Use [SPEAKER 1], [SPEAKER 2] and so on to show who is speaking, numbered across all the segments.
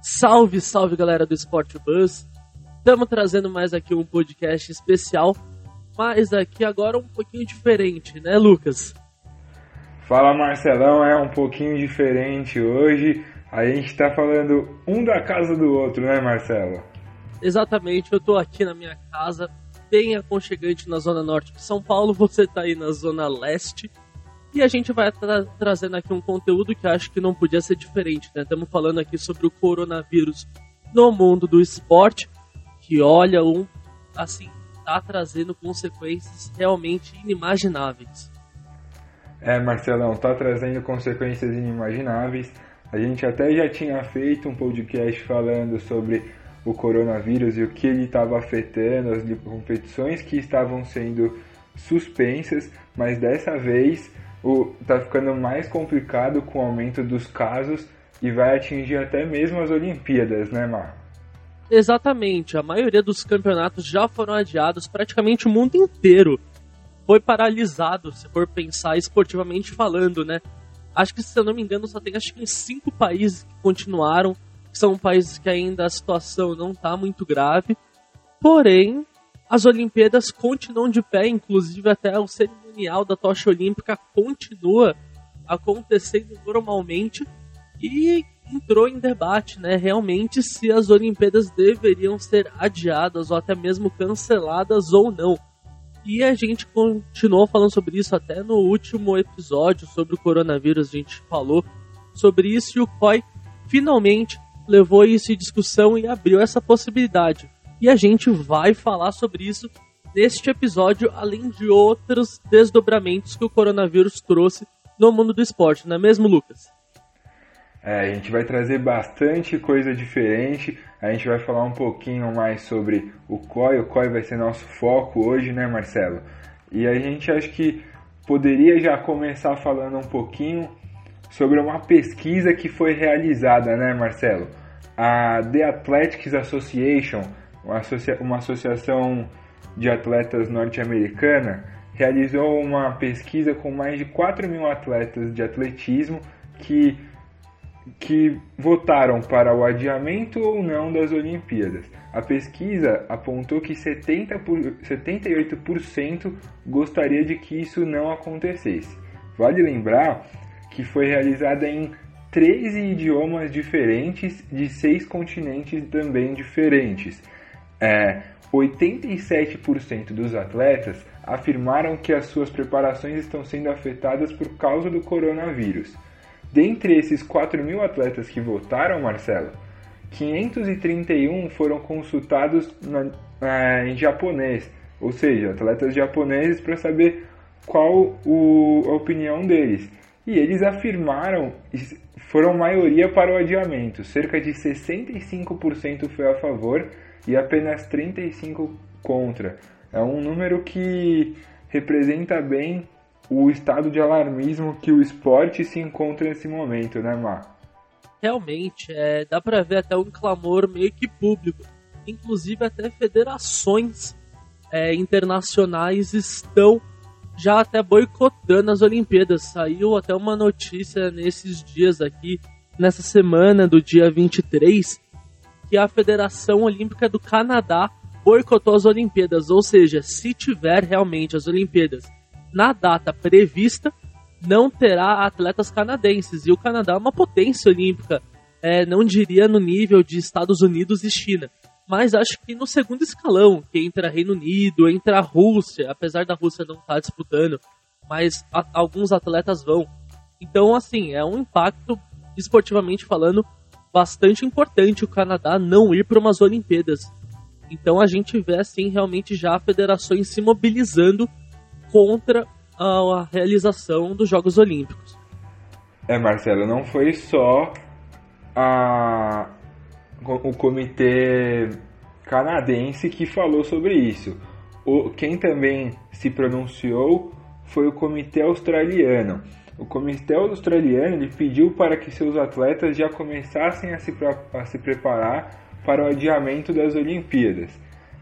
[SPEAKER 1] Salve, salve galera do Sport Bus. Estamos trazendo mais aqui um podcast especial, mas aqui agora um pouquinho diferente, né, Lucas?
[SPEAKER 2] Fala Marcelão, é um pouquinho diferente hoje. A gente está falando um da casa do outro, né, Marcelo?
[SPEAKER 1] Exatamente, eu estou aqui na minha casa, bem aconchegante na zona norte de São Paulo, você está aí na zona leste. E a gente vai tra trazendo aqui um conteúdo que acho que não podia ser diferente, né? Estamos falando aqui sobre o coronavírus no mundo do esporte, que olha, um, assim, tá trazendo consequências realmente inimagináveis.
[SPEAKER 2] É, Marcelão, tá trazendo consequências inimagináveis. A gente até já tinha feito um podcast falando sobre o coronavírus e o que ele estava afetando, as competições que estavam sendo suspensas, mas dessa vez o, tá ficando mais complicado com o aumento dos casos e vai atingir até mesmo as Olimpíadas, né, Mar?
[SPEAKER 1] Exatamente, a maioria dos campeonatos já foram adiados, praticamente o mundo inteiro foi paralisado, se for pensar esportivamente falando, né? Acho que, se eu não me engano, só tem acho que cinco países que continuaram, que são países que ainda a situação não está muito grave. Porém, as Olimpíadas continuam de pé, inclusive até o cerimonial da tocha olímpica continua acontecendo normalmente e entrou em debate, né, realmente se as Olimpíadas deveriam ser adiadas ou até mesmo canceladas ou não. E a gente continuou falando sobre isso até no último episódio sobre o coronavírus, a gente falou sobre isso e o COI finalmente levou isso em discussão e abriu essa possibilidade e a gente vai falar sobre isso neste episódio, além de outros desdobramentos que o coronavírus trouxe no mundo do esporte, não é mesmo, Lucas?
[SPEAKER 2] É, a gente vai trazer bastante coisa diferente. A gente vai falar um pouquinho mais sobre o COI. O COI vai ser nosso foco hoje, né, Marcelo? E a gente acho que poderia já começar falando um pouquinho sobre uma pesquisa que foi realizada, né, Marcelo? A The Athletics Association uma, associa uma associação de atletas norte-americana, realizou uma pesquisa com mais de 4 mil atletas de atletismo que, que votaram para o adiamento ou não das Olimpíadas. A pesquisa apontou que 70 por, 78% gostaria de que isso não acontecesse. Vale lembrar que foi realizada em 13 idiomas diferentes de seis continentes também diferentes. É, 87% dos atletas afirmaram que as suas preparações estão sendo afetadas por causa do coronavírus. Dentre esses 4 mil atletas que votaram, Marcelo, 531 foram consultados na, em japonês, ou seja, atletas japoneses para saber qual o, a opinião deles. E eles afirmaram, foram maioria para o adiamento, cerca de 65% foi a favor e apenas 35 contra. É um número que representa bem o estado de alarmismo que o esporte se encontra nesse momento, né, Mar?
[SPEAKER 1] Realmente, é, dá para ver até um clamor meio que público. Inclusive, até federações é, internacionais estão já até boicotando as Olimpíadas. Saiu até uma notícia nesses dias aqui, nessa semana do dia 23, que a Federação Olímpica do Canadá boicotou as Olimpíadas, ou seja, se tiver realmente as Olimpíadas na data prevista, não terá atletas canadenses. E o Canadá é uma potência olímpica, é, não diria no nível de Estados Unidos e China, mas acho que no segundo escalão, que entra Reino Unido, entra a Rússia, apesar da Rússia não estar tá disputando, mas a, alguns atletas vão. Então, assim, é um impacto esportivamente falando bastante importante o Canadá não ir para umas Olimpíadas. Então a gente vê assim realmente já federações se mobilizando contra a, realização dos Jogos Olímpicos.
[SPEAKER 2] É, Marcelo, não foi só a, o comitê canadense que falou sobre isso. O, quem também se pronunciou foi o comitê australiano. O Comitê Australiano pediu para que seus atletas já começassem a se, a se preparar para o adiamento das Olimpíadas.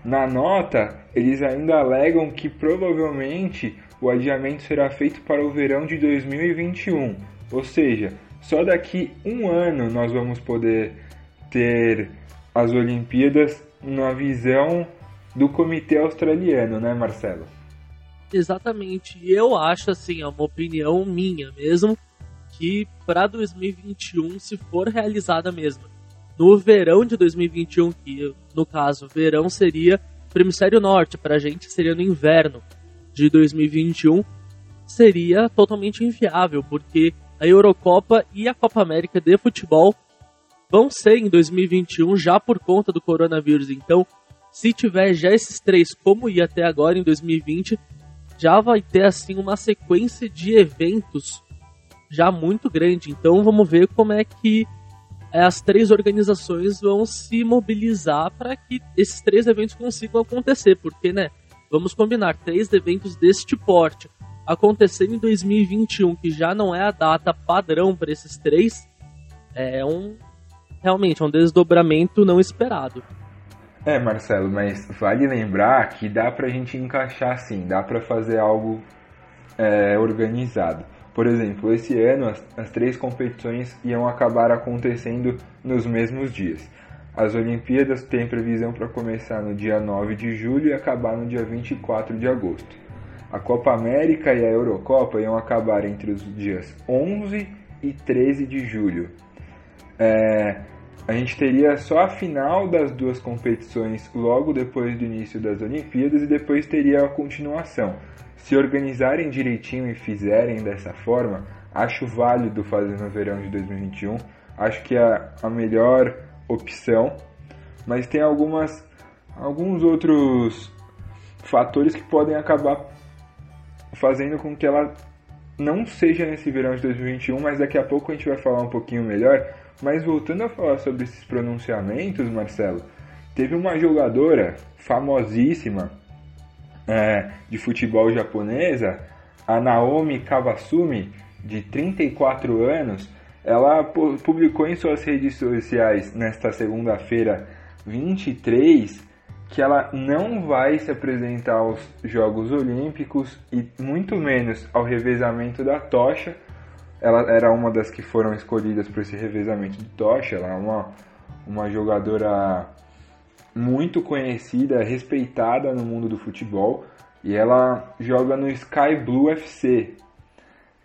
[SPEAKER 2] Na nota, eles ainda alegam que provavelmente o adiamento será feito para o verão de 2021, ou seja, só daqui um ano nós vamos poder ter as Olimpíadas na visão do comitê australiano, né, Marcelo?
[SPEAKER 1] Exatamente. E eu acho, assim, é uma opinião minha mesmo, que para 2021, se for realizada mesmo, no verão de 2021, que no caso, verão seria para o hemisfério norte, para a gente seria no inverno de 2021, seria totalmente inviável, porque a Eurocopa e a Copa América de futebol vão ser em 2021 já por conta do coronavírus. Então, se tiver já esses três, como ia até agora em 2020, já vai ter assim uma sequência de eventos já muito grande. Então, vamos ver como é que as três organizações vão se mobilizar para que esses três eventos consigam acontecer, porque, né? Vamos combinar três eventos deste porte acontecendo em 2021, que já não é a data padrão para esses três, é um realmente é um desdobramento não esperado.
[SPEAKER 2] É, Marcelo, mas vale lembrar que dá pra gente encaixar sim, dá pra fazer algo é, organizado. Por exemplo, esse ano as, as três competições iam acabar acontecendo nos mesmos dias. As Olimpíadas têm previsão para começar no dia 9 de julho e acabar no dia 24 de agosto. A Copa América e a Eurocopa iam acabar entre os dias 11 e 13 de julho. É, a gente teria só a final das duas competições logo depois do início das Olimpíadas e depois teria a continuação. Se organizarem direitinho e fizerem dessa forma, acho válido fazer no verão de 2021. Acho que é a melhor opção, mas tem algumas alguns outros fatores que podem acabar fazendo com que ela não seja nesse verão de 2021, mas daqui a pouco a gente vai falar um pouquinho melhor. Mas voltando a falar sobre esses pronunciamentos, Marcelo, teve uma jogadora famosíssima é, de futebol japonesa, a Naomi Kawasumi, de 34 anos, ela publicou em suas redes sociais nesta segunda-feira 23 que ela não vai se apresentar aos Jogos Olímpicos e muito menos ao revezamento da tocha. Ela era uma das que foram escolhidas para esse revezamento de tocha. Ela é uma, uma jogadora muito conhecida, respeitada no mundo do futebol e ela joga no Sky Blue FC.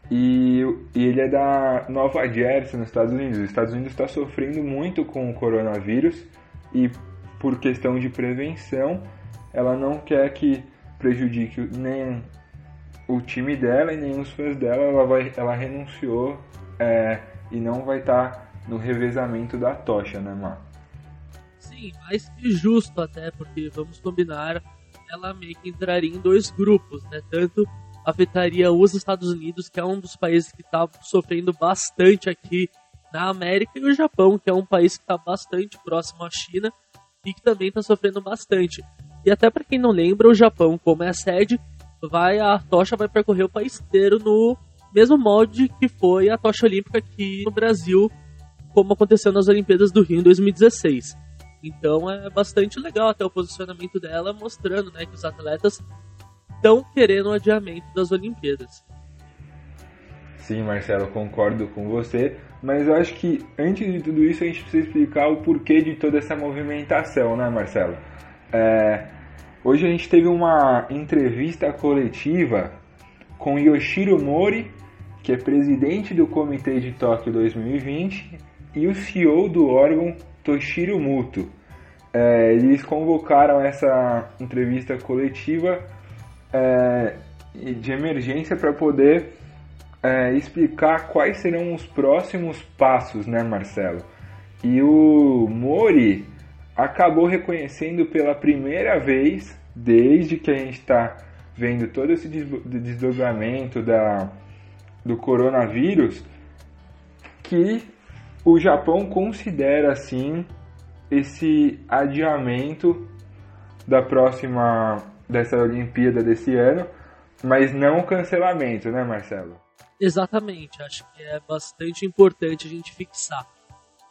[SPEAKER 2] E, e ele é da Nova Jersey, nos Estados Unidos. Os Estados Unidos está sofrendo muito com o coronavírus e por questão de prevenção, ela não quer que prejudique nem o time dela e nem os fãs dela. Ela, vai, ela renunciou é, e não vai estar tá no revezamento da tocha, né, Mar?
[SPEAKER 1] Sim, mais que justo até, porque vamos combinar, ela meio que entraria em dois grupos, né? Tanto afetaria os Estados Unidos, que é um dos países que está sofrendo bastante aqui na América, e o Japão, que é um país que está bastante próximo à China, e que também está sofrendo bastante. E até para quem não lembra, o Japão, como é a sede, vai a tocha vai percorrer o país inteiro no mesmo molde que foi a tocha olímpica aqui no Brasil, como aconteceu nas Olimpíadas do Rio em 2016. Então é bastante legal até o posicionamento dela, mostrando né, que os atletas estão querendo o adiamento das Olimpíadas.
[SPEAKER 2] Sim, Marcelo, concordo com você. Mas eu acho que antes de tudo isso a gente precisa explicar o porquê de toda essa movimentação, né, Marcelo? É, hoje a gente teve uma entrevista coletiva com Yoshiro Mori, que é presidente do Comitê de Tóquio 2020, e o CEO do órgão, Toshiro Muto. É, eles convocaram essa entrevista coletiva é, de emergência para poder é, explicar quais serão os próximos passos, né, Marcelo? E o Mori acabou reconhecendo pela primeira vez, desde que a gente está vendo todo esse desdobramento da, do coronavírus, que o Japão considera assim esse adiamento da próxima dessa Olimpíada desse ano, mas não o cancelamento, né, Marcelo?
[SPEAKER 1] Exatamente, acho que é bastante importante a gente fixar.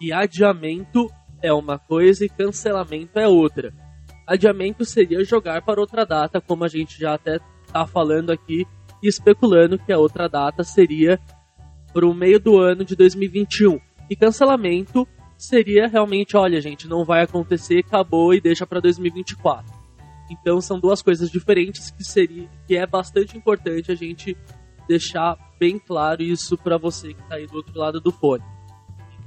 [SPEAKER 1] E adiamento é uma coisa e cancelamento é outra. Adiamento seria jogar para outra data, como a gente já até está falando aqui e especulando que a outra data seria para o meio do ano de 2021. E cancelamento seria realmente, olha, gente, não vai acontecer, acabou e deixa para 2024. Então são duas coisas diferentes que seria que é bastante importante a gente deixar bem claro isso para você que está aí do outro lado do fone.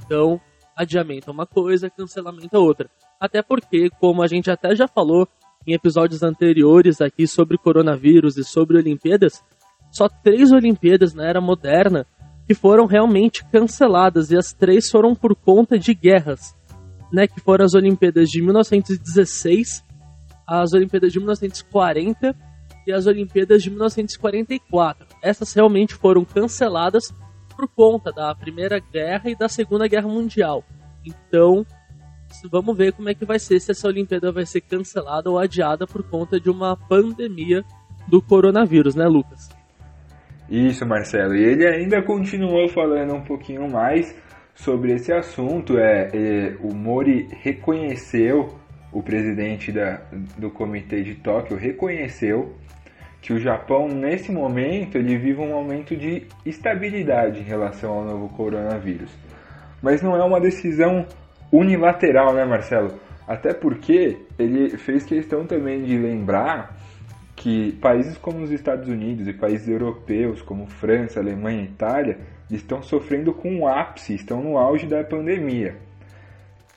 [SPEAKER 1] Então, adiamento é uma coisa, cancelamento é outra. Até porque, como a gente até já falou em episódios anteriores aqui sobre coronavírus e sobre Olimpíadas, só três Olimpíadas na era moderna que foram realmente canceladas e as três foram por conta de guerras, né? Que foram as Olimpíadas de 1916, as Olimpíadas de 1940 e as Olimpíadas de 1944. Essas realmente foram canceladas por conta da Primeira Guerra e da Segunda Guerra Mundial. Então, vamos ver como é que vai ser se essa Olimpíada vai ser cancelada ou adiada por conta de uma pandemia do coronavírus, né, Lucas?
[SPEAKER 2] Isso, Marcelo. E ele ainda continuou falando um pouquinho mais sobre esse assunto. É, é o Mori reconheceu, o presidente da, do Comitê de Tóquio reconheceu que o Japão, nesse momento, ele vive um momento de estabilidade em relação ao novo coronavírus. Mas não é uma decisão unilateral, né, Marcelo? Até porque ele fez questão também de lembrar que países como os Estados Unidos e países europeus como França, Alemanha e Itália estão sofrendo com o ápice, estão no auge da pandemia.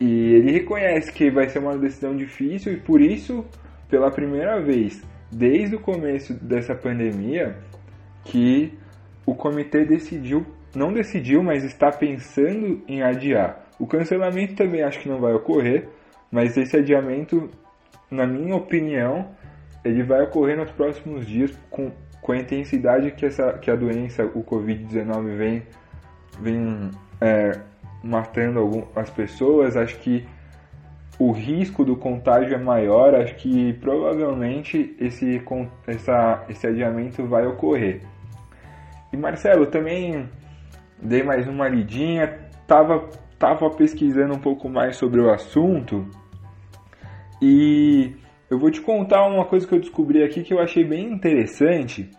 [SPEAKER 2] E ele reconhece que vai ser uma decisão difícil e por isso, pela primeira vez desde o começo dessa pandemia, que o comitê decidiu, não decidiu, mas está pensando em adiar. O cancelamento também acho que não vai ocorrer, mas esse adiamento, na minha opinião, ele vai ocorrer nos próximos dias com, com a intensidade que, essa, que a doença, o Covid-19, vem, vem é, matando algumas pessoas. Acho que o risco do contágio é maior. Acho que provavelmente esse, essa, esse adiamento vai ocorrer. E Marcelo, também dei mais uma lidinha, tava, tava pesquisando um pouco mais sobre o assunto e eu vou te contar uma coisa que eu descobri aqui que eu achei bem interessante,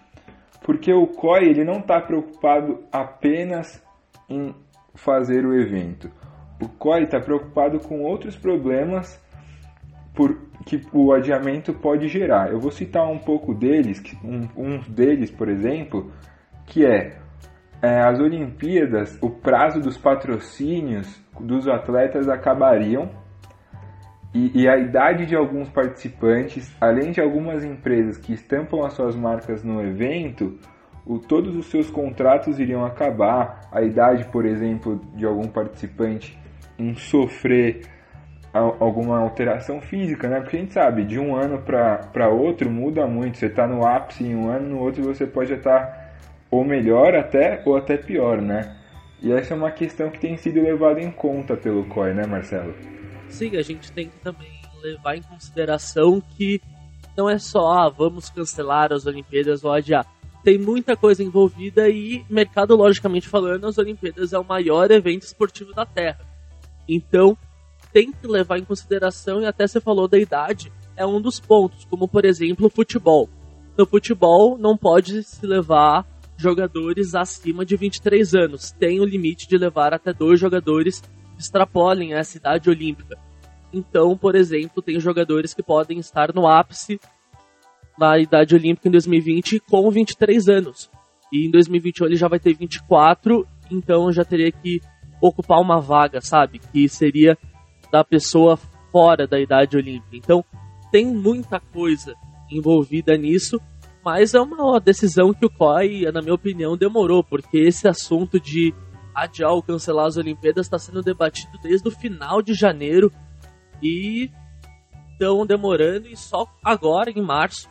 [SPEAKER 2] porque o COI ele não está preocupado apenas em fazer o evento. O COI está preocupado com outros problemas por, que o adiamento pode gerar. Eu vou citar um pouco deles, um, um deles, por exemplo, que é, é as Olimpíadas, o prazo dos patrocínios dos atletas acabariam e, e, a idade de alguns participantes, além de algumas empresas que estampam as suas marcas no evento, o, todos os seus contratos iriam acabar. A idade, por exemplo, de algum participante em sofrer alguma alteração física, né? Porque a gente sabe, de um ano para outro muda muito. Você está no ápice em um ano, no outro você pode estar ou melhor até ou até pior, né? E essa é uma questão que tem sido levada em conta pelo COI, né, Marcelo?
[SPEAKER 1] Sim, a gente tem que também levar em consideração que não é só, ah, vamos cancelar as Olimpíadas ou adiar. Tem muita coisa envolvida e, mercadologicamente falando, as Olimpíadas é o maior evento esportivo da Terra. Então, tem que levar em consideração, e até você falou da idade, é um dos pontos, como por exemplo o futebol. No futebol, não pode se levar jogadores acima de 23 anos. Tem o limite de levar até dois jogadores extrapolem a cidade olímpica. Então, por exemplo, tem jogadores que podem estar no ápice na idade olímpica em 2020 com 23 anos. E em 2021 ele já vai ter 24, então já teria que ocupar uma vaga, sabe? Que seria da pessoa fora da idade olímpica. Então, tem muita coisa envolvida nisso, mas é uma decisão que o COI, na minha opinião, demorou, porque esse assunto de adiar ou cancelar as Olimpíadas está sendo debatido desde o final de janeiro e estão demorando e só agora em março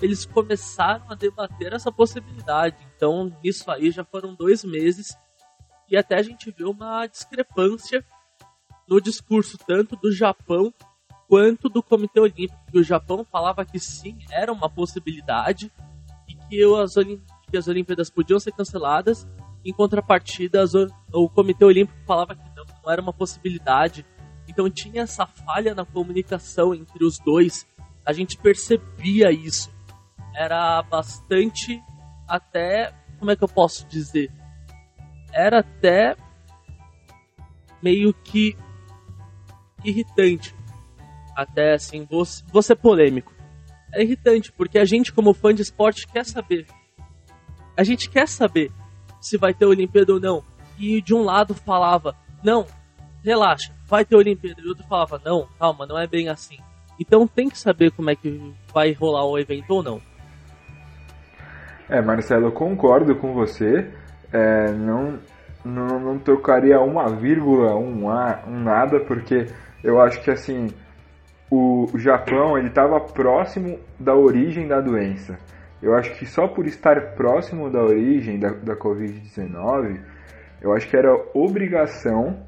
[SPEAKER 1] eles começaram a debater essa possibilidade. Então isso aí já foram dois meses e até a gente viu uma discrepância no discurso tanto do Japão quanto do Comitê Olímpico. O Japão falava que sim, era uma possibilidade e que as, que as Olimpíadas podiam ser canceladas em contrapartida, o Comitê Olímpico falava que não, não era uma possibilidade. Então tinha essa falha na comunicação entre os dois. A gente percebia isso. Era bastante até. Como é que eu posso dizer? Era até meio que irritante. Até assim, vou, ser polêmico. É irritante, porque a gente, como fã de esporte, quer saber. A gente quer saber se vai ter Olimpíada ou não. E de um lado falava, não, relaxa, vai ter Olimpíada. E o outro falava, não, calma, não é bem assim. Então tem que saber como é que vai rolar o evento ou não.
[SPEAKER 2] É, Marcelo, eu concordo com você. É, não, não, não trocaria uma vírgula, um, a, um nada, porque eu acho que assim o Japão ele estava próximo da origem da doença. Eu acho que só por estar próximo da origem da, da Covid-19, eu acho que era obrigação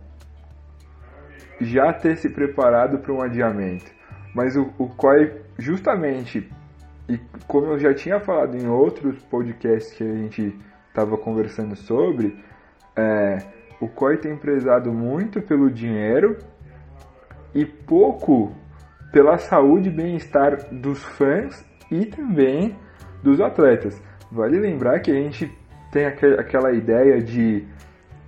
[SPEAKER 2] já ter se preparado para um adiamento. Mas o, o COI, justamente, e como eu já tinha falado em outros podcasts que a gente estava conversando sobre, é, o COI tem prezado muito pelo dinheiro e pouco pela saúde e bem-estar dos fãs e também dos atletas. Vale lembrar que a gente tem aquela ideia de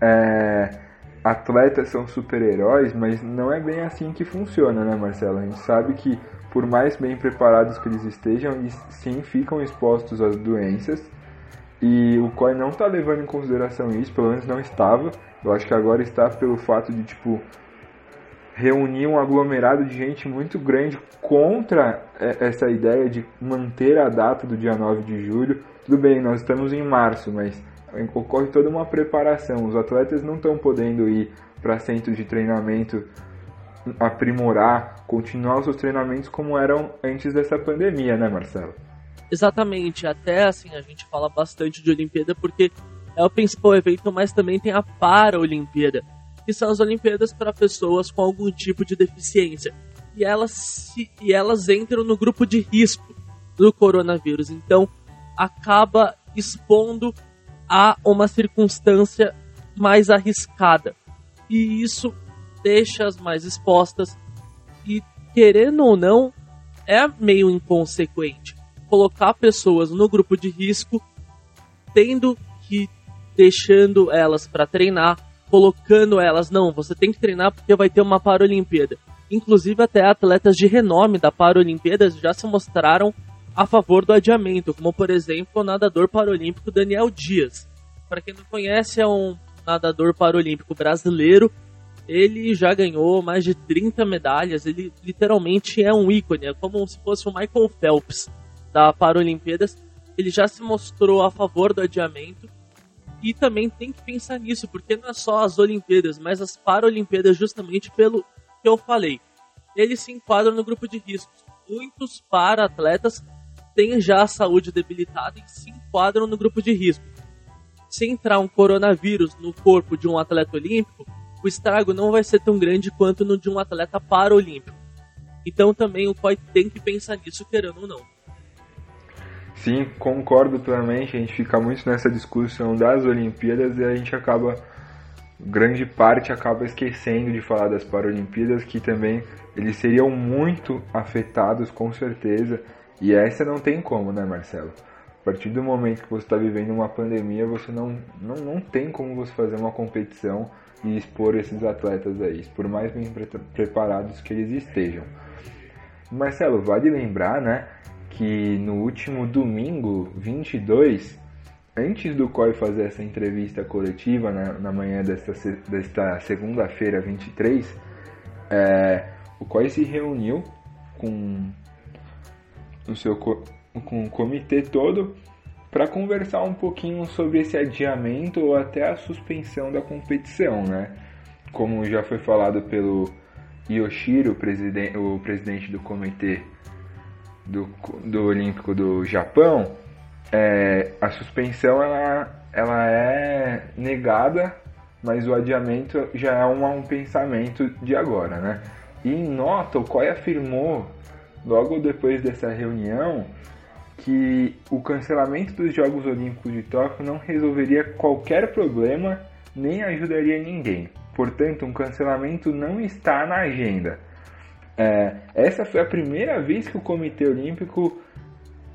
[SPEAKER 2] é, atletas são super-heróis, mas não é bem assim que funciona, né, Marcelo? A gente sabe que, por mais bem preparados que eles estejam, eles sim ficam expostos às doenças. E o COI não está levando em consideração isso, pelo menos não estava. Eu acho que agora está pelo fato de, tipo, reunir um aglomerado de gente muito grande contra essa ideia de manter a data do dia 9 de julho. Tudo bem, nós estamos em março, mas ocorre toda uma preparação. Os atletas não estão podendo ir para centros de treinamento aprimorar, continuar os seus treinamentos como eram antes dessa pandemia, né, Marcelo?
[SPEAKER 1] Exatamente, até assim a gente fala bastante de Olimpíada porque é o principal evento, mas também tem a Para-Olimpíada que são as Olimpíadas para pessoas com algum tipo de deficiência. E elas, se, e elas entram no grupo de risco do coronavírus. Então, acaba expondo a uma circunstância mais arriscada. E isso deixa as mais expostas. E, querendo ou não, é meio inconsequente colocar pessoas no grupo de risco, tendo que deixando elas para treinar, colocando elas, não, você tem que treinar porque vai ter uma Paralimpíada. Inclusive até atletas de renome da Paralimpíada já se mostraram a favor do adiamento, como por exemplo o nadador paralímpico Daniel Dias. Para quem não conhece, é um nadador paralímpico brasileiro. Ele já ganhou mais de 30 medalhas, ele literalmente é um ícone, é como se fosse o Michael Phelps da Paralimpíadas. Ele já se mostrou a favor do adiamento e também tem que pensar nisso, porque não é só as Olimpíadas, mas as Paralimpíadas, justamente pelo que eu falei. Eles se enquadram no grupo de riscos. Muitos para-atletas têm já a saúde debilitada e se enquadram no grupo de risco. Se entrar um coronavírus no corpo de um atleta olímpico, o estrago não vai ser tão grande quanto no de um atleta paralímpico. Então também o COI tem que pensar nisso, querendo ou não.
[SPEAKER 2] Sim, concordo plenamente. A gente fica muito nessa discussão das Olimpíadas e a gente acaba, grande parte, acaba esquecendo de falar das Paralimpíadas, que também eles seriam muito afetados, com certeza. E essa não tem como, né, Marcelo? A partir do momento que você está vivendo uma pandemia, você não, não, não tem como você fazer uma competição e expor esses atletas a isso, por mais bem pre preparados que eles estejam. Marcelo, vale lembrar, né, que no último domingo, 22, antes do COI fazer essa entrevista coletiva na, na manhã desta, desta segunda-feira, 23, é, o COI se reuniu com o seu com o comitê todo para conversar um pouquinho sobre esse adiamento ou até a suspensão da competição, né? Como já foi falado pelo Yoshiro, o presidente do comitê do, do Olímpico do Japão, é, a suspensão ela, ela é negada, mas o adiamento já é um, um pensamento de agora, né? E em nota, o COI afirmou, logo depois dessa reunião, que o cancelamento dos Jogos Olímpicos de Tóquio não resolveria qualquer problema nem ajudaria ninguém. Portanto, um cancelamento não está na agenda. É, essa foi a primeira vez que o Comitê Olímpico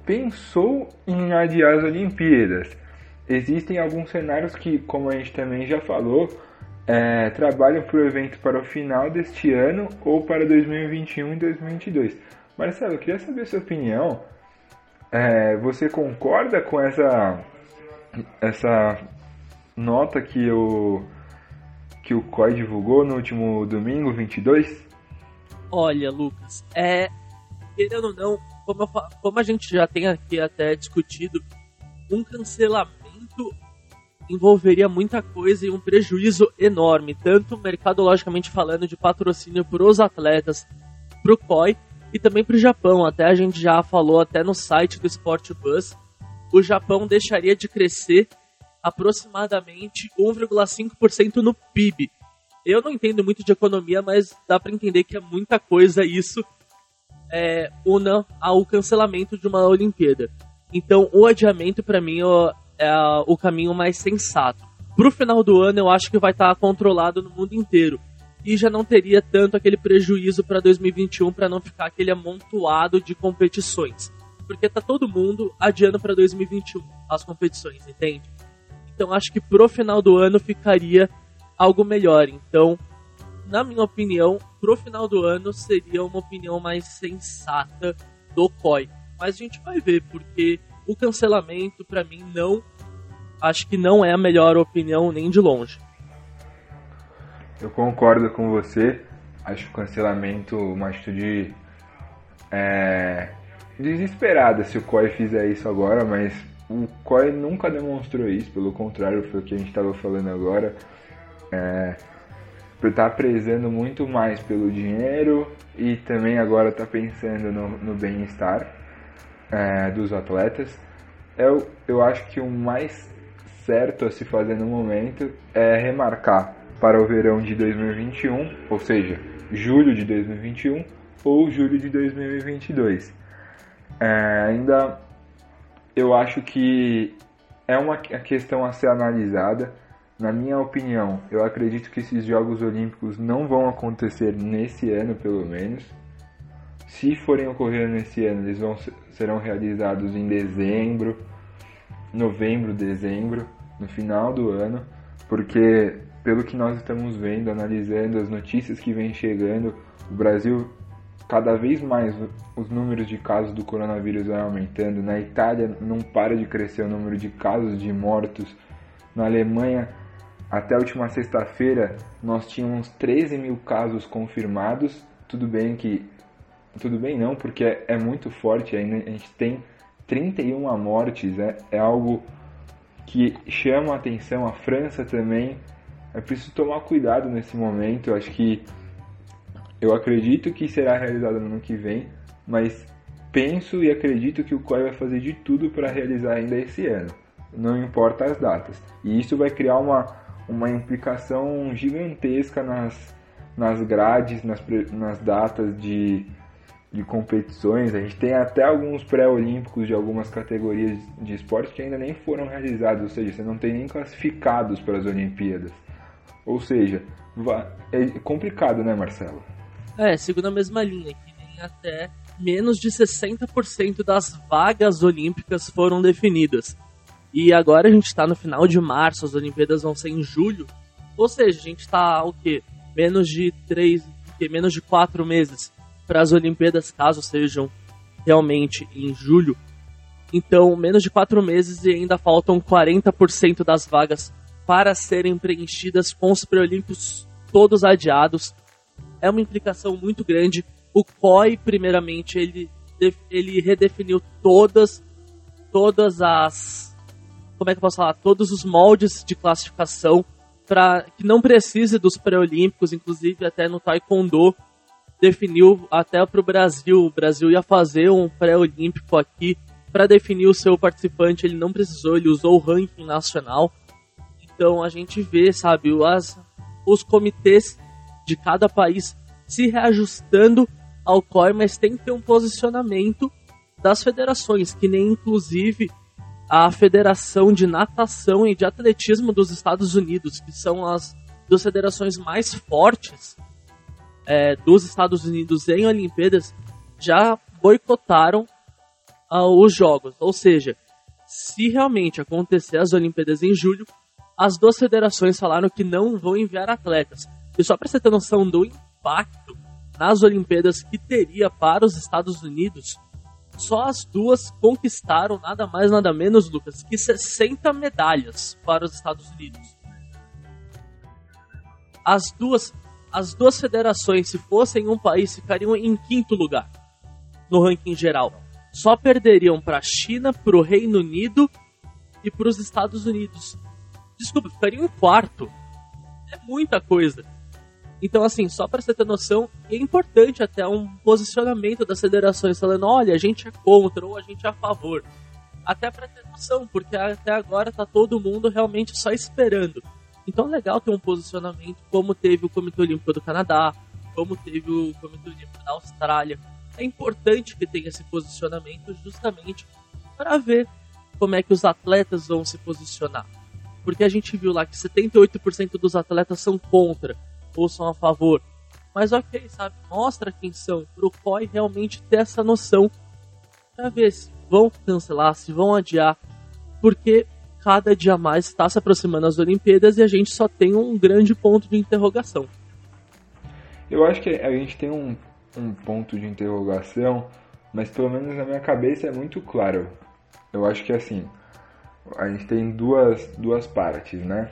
[SPEAKER 2] pensou em adiar as Olimpíadas. Existem alguns cenários que, como a gente também já falou, é, trabalham para o evento para o final deste ano ou para 2021 e 2022. Marcelo, eu queria saber a sua opinião. É, você concorda com essa, essa nota que o, que o COI divulgou no último domingo, 22?
[SPEAKER 1] Olha, Lucas, é. Querendo ou não, como, eu, como a gente já tem aqui até discutido, um cancelamento envolveria muita coisa e um prejuízo enorme, tanto mercadologicamente falando de patrocínio para os atletas, para o COI e também para o Japão. Até a gente já falou até no site do Sport Bus, o Japão deixaria de crescer aproximadamente 1,5% no PIB. Eu não entendo muito de economia, mas dá para entender que é muita coisa isso é, una ao cancelamento de uma Olimpíada. Então, o adiamento para mim é o caminho mais sensato. Pro final do ano, eu acho que vai estar tá controlado no mundo inteiro. E já não teria tanto aquele prejuízo para 2021 para não ficar aquele amontoado de competições. Porque tá todo mundo adiando para 2021 as competições, entende? Então acho que pro final do ano ficaria algo melhor. Então, na minha opinião, pro final do ano seria uma opinião mais sensata do COI. Mas a gente vai ver, porque o cancelamento, para mim, não. Acho que não é a melhor opinião nem de longe.
[SPEAKER 2] Eu concordo com você. Acho o cancelamento uma atitude é, desesperada se o COI fizer isso agora, mas o COI nunca demonstrou isso, pelo contrário, foi o que a gente estava falando agora. É, está prezando muito mais pelo dinheiro e também agora está pensando no, no bem-estar é, dos atletas. Eu, eu acho que o mais certo a se fazer no momento é remarcar para o verão de 2021, ou seja, julho de 2021 ou julho de 2022. É, ainda eu acho que é uma questão a ser analisada. Na minha opinião, eu acredito que esses Jogos Olímpicos não vão acontecer nesse ano, pelo menos. Se forem ocorrer nesse ano, eles vão, serão realizados em dezembro, novembro, dezembro, no final do ano, porque pelo que nós estamos vendo, analisando as notícias que vêm chegando, o Brasil cada vez mais os números de casos do coronavírus vão aumentando. Na Itália não para de crescer o número de casos de mortos. Na Alemanha, até a última sexta-feira, nós tínhamos 13 mil casos confirmados. Tudo bem que. Tudo bem não, porque é, é muito forte ainda. A gente tem 31 mortes. É, é algo que chama a atenção. A França também. É preciso tomar cuidado nesse momento. Eu acho que eu acredito que será realizado no ano que vem, mas penso e acredito que o COI vai fazer de tudo para realizar ainda esse ano, não importa as datas. E isso vai criar uma, uma implicação gigantesca nas, nas grades, nas, nas datas de, de competições. A gente tem até alguns pré-olímpicos de algumas categorias de esporte que ainda nem foram realizados, ou seja, você não tem nem classificados para as Olimpíadas. Ou seja, é complicado, né, Marcelo?
[SPEAKER 1] É, segundo a mesma linha, que nem até menos de 60% das vagas olímpicas foram definidas. E agora a gente está no final de março, as Olimpíadas vão ser em julho. Ou seja, a gente está o quê? Menos de três, menos de quatro meses para as Olimpíadas, caso sejam realmente em julho. Então, menos de quatro meses e ainda faltam 40% das vagas para serem preenchidas com os pré-olímpicos todos adiados é uma implicação muito grande. O COI, primeiramente, ele, ele redefiniu todas, todas as. Como é que eu posso falar? Todos os moldes de classificação para que não precise dos pré-olímpicos, inclusive até no Taekwondo definiu até para o Brasil. O Brasil ia fazer um pré-olímpico aqui para definir o seu participante. Ele não precisou, ele usou o ranking nacional. Então a gente vê, sabe, as, os comitês de cada país se reajustando ao COI, mas tem que ter um posicionamento das federações, que nem inclusive a Federação de Natação e de Atletismo dos Estados Unidos, que são as duas federações mais fortes é, dos Estados Unidos em Olimpíadas, já boicotaram uh, os jogos. Ou seja, se realmente acontecer as Olimpíadas em julho, as duas federações falaram que não vão enviar atletas. E só para você ter noção do impacto nas Olimpíadas que teria para os Estados Unidos, só as duas conquistaram nada mais nada menos, Lucas, que 60 medalhas para os Estados Unidos. As duas, as duas federações, se fossem um país, ficariam em quinto lugar no ranking geral. Só perderiam para a China, para o Reino Unido e para os Estados Unidos. Desculpa, ficariam em quarto. É muita coisa. Então, assim, só para você ter noção, é importante até um posicionamento das federações falando: olha, a gente é contra ou a gente é a favor. Até para ter noção, porque até agora tá todo mundo realmente só esperando. Então é legal ter um posicionamento, como teve o Comitê Olímpico do Canadá, como teve o Comitê Olímpico da Austrália. É importante que tenha esse posicionamento justamente para ver como é que os atletas vão se posicionar. Porque a gente viu lá que 78% dos atletas são contra ou são a favor. Mas ok, sabe? Mostra quem são, pro COI realmente ter essa noção pra ver se vão cancelar, se vão adiar, porque cada dia mais está se aproximando as Olimpíadas e a gente só tem um grande ponto de interrogação.
[SPEAKER 2] Eu acho que a gente tem um, um ponto de interrogação, mas pelo menos na minha cabeça é muito claro. Eu acho que assim, a gente tem duas, duas partes, né?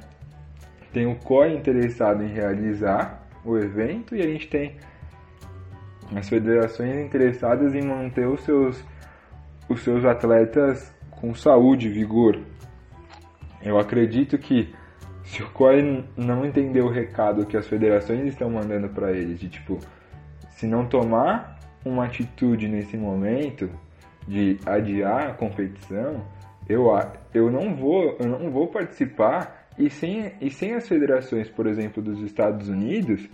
[SPEAKER 2] Tem o COI interessado em realizar o evento e a gente tem as federações interessadas em manter os seus, os seus atletas com saúde, vigor. Eu acredito que se o COI não entender o recado que as federações estão mandando para eles, de tipo, se não tomar uma atitude nesse momento de adiar a competição, eu, eu não vou eu não vou participar e sem, e sem as federações, por exemplo, dos Estados Unidos,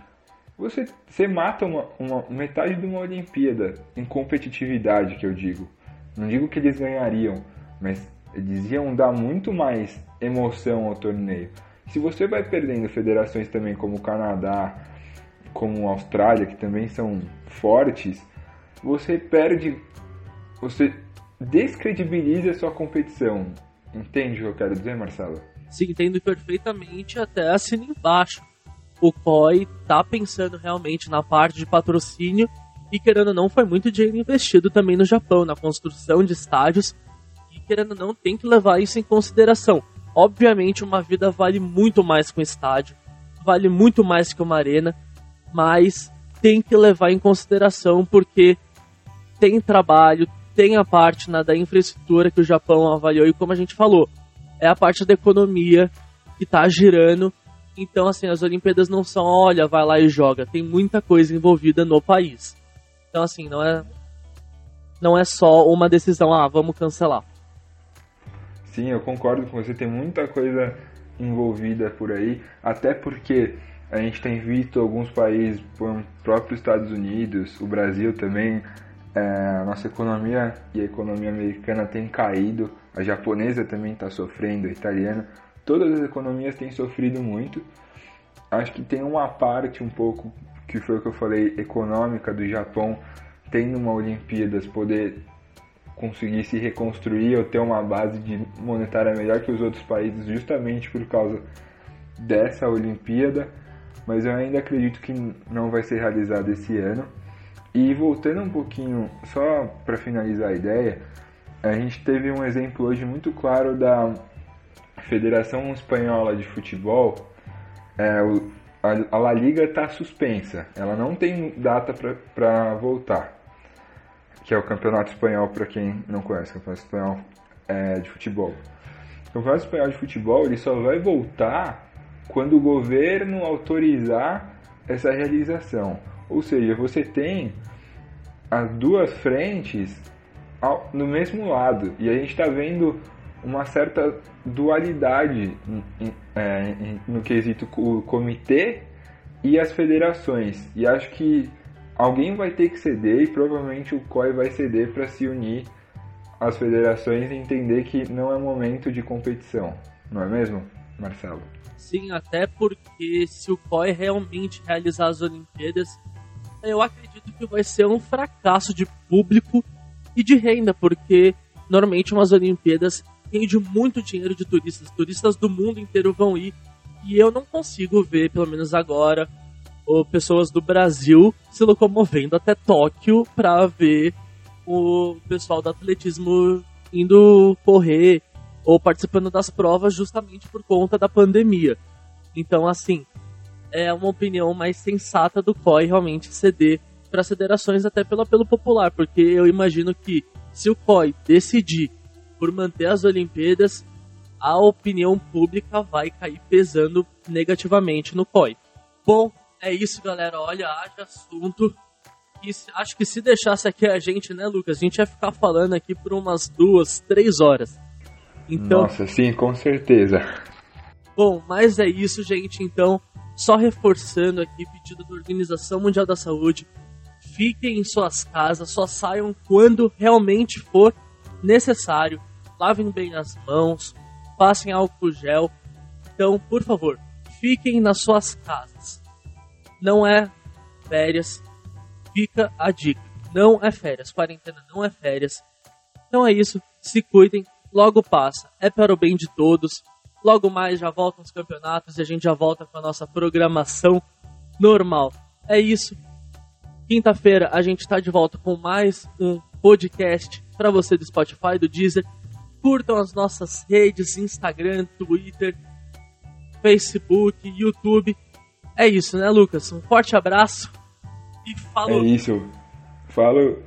[SPEAKER 2] você, você mata uma, uma, metade de uma Olimpíada em competitividade, que eu digo. Não digo que eles ganhariam, mas eles iam dar muito mais emoção ao torneio. Se você vai perdendo federações também como o Canadá, como a Austrália, que também são fortes, você perde, você descredibiliza a sua competição. Entende o que eu quero dizer, Marcelo?
[SPEAKER 1] Se entendo perfeitamente, até assina embaixo. O COI tá pensando realmente na parte de patrocínio e querendo ou não foi muito dinheiro investido também no Japão, na construção de estádios e querendo ou não tem que levar isso em consideração. Obviamente uma vida vale muito mais que um estádio, vale muito mais que uma arena, mas tem que levar em consideração porque tem trabalho, tem a parte na, da infraestrutura que o Japão avaliou e como a gente falou, é a parte da economia que tá girando. Então, assim, as Olimpíadas não são, olha, vai lá e joga. Tem muita coisa envolvida no país. Então, assim, não é, não é só uma decisão, ah, vamos cancelar.
[SPEAKER 2] Sim, eu concordo com você. Tem muita coisa envolvida por aí. Até porque a gente tem visto alguns países, o próprio Estados Unidos, o Brasil também, é, a nossa economia e a economia americana tem caído, a japonesa também está sofrendo, a italiana, todas as economias têm sofrido muito. Acho que tem uma parte um pouco, que foi o que eu falei, econômica do Japão, tendo uma Olimpíadas, poder conseguir se reconstruir ou ter uma base monetária melhor que os outros países, justamente por causa dessa Olimpíada, mas eu ainda acredito que não vai ser realizada esse ano. E voltando um pouquinho, só para finalizar a ideia, a gente teve um exemplo hoje muito claro da Federação Espanhola de Futebol. É, a, La Liga está suspensa, ela não tem data para voltar, que é o Campeonato Espanhol, para quem não conhece, Campeonato Espanhol é, de Futebol. O Campeonato Espanhol de Futebol ele só vai voltar quando o governo autorizar essa realização. Ou seja, você tem as duas frentes no mesmo lado. E a gente está vendo uma certa dualidade é, no quesito o comitê e as federações. E acho que alguém vai ter que ceder e provavelmente o COI vai ceder para se unir às federações e entender que não é momento de competição. Não é mesmo, Marcelo?
[SPEAKER 1] Sim, até porque se o COI realmente realizar as Olimpíadas, eu acredito que vai ser um fracasso de público e de renda, porque normalmente umas Olimpíadas rende muito dinheiro de turistas. Turistas do mundo inteiro vão ir. E eu não consigo ver, pelo menos agora, pessoas do Brasil se locomovendo até Tóquio para ver o pessoal do atletismo indo correr ou participando das provas justamente por conta da pandemia. Então, assim, é uma opinião mais sensata do COI realmente ceder para as federações até pelo apelo popular, porque eu imagino que se o COI decidir por manter as Olimpíadas, a opinião pública vai cair pesando negativamente no COI. Bom, é isso, galera. Olha, haja assunto. E acho que se deixasse aqui a gente, né, Lucas? A gente ia ficar falando aqui por umas duas, três horas.
[SPEAKER 2] Então, Nossa, sim, com certeza.
[SPEAKER 1] Bom, mas é isso, gente. Então, só reforçando aqui, pedido da Organização Mundial da Saúde, fiquem em suas casas, só saiam quando realmente for necessário. Lavem bem as mãos, passem álcool gel. Então, por favor, fiquem nas suas casas não é férias. Fica a dica. Não é férias. Quarentena não é férias. Então é isso. Se cuidem. Logo passa. É para o bem de todos. Logo mais já voltam os campeonatos e a gente já volta com a nossa programação normal. É isso. Quinta-feira a gente está de volta com mais um podcast para você do Spotify, do Deezer. Curtam as nossas redes: Instagram, Twitter, Facebook, YouTube. É isso, né, Lucas? Um forte abraço e falou.
[SPEAKER 2] É isso. Falou.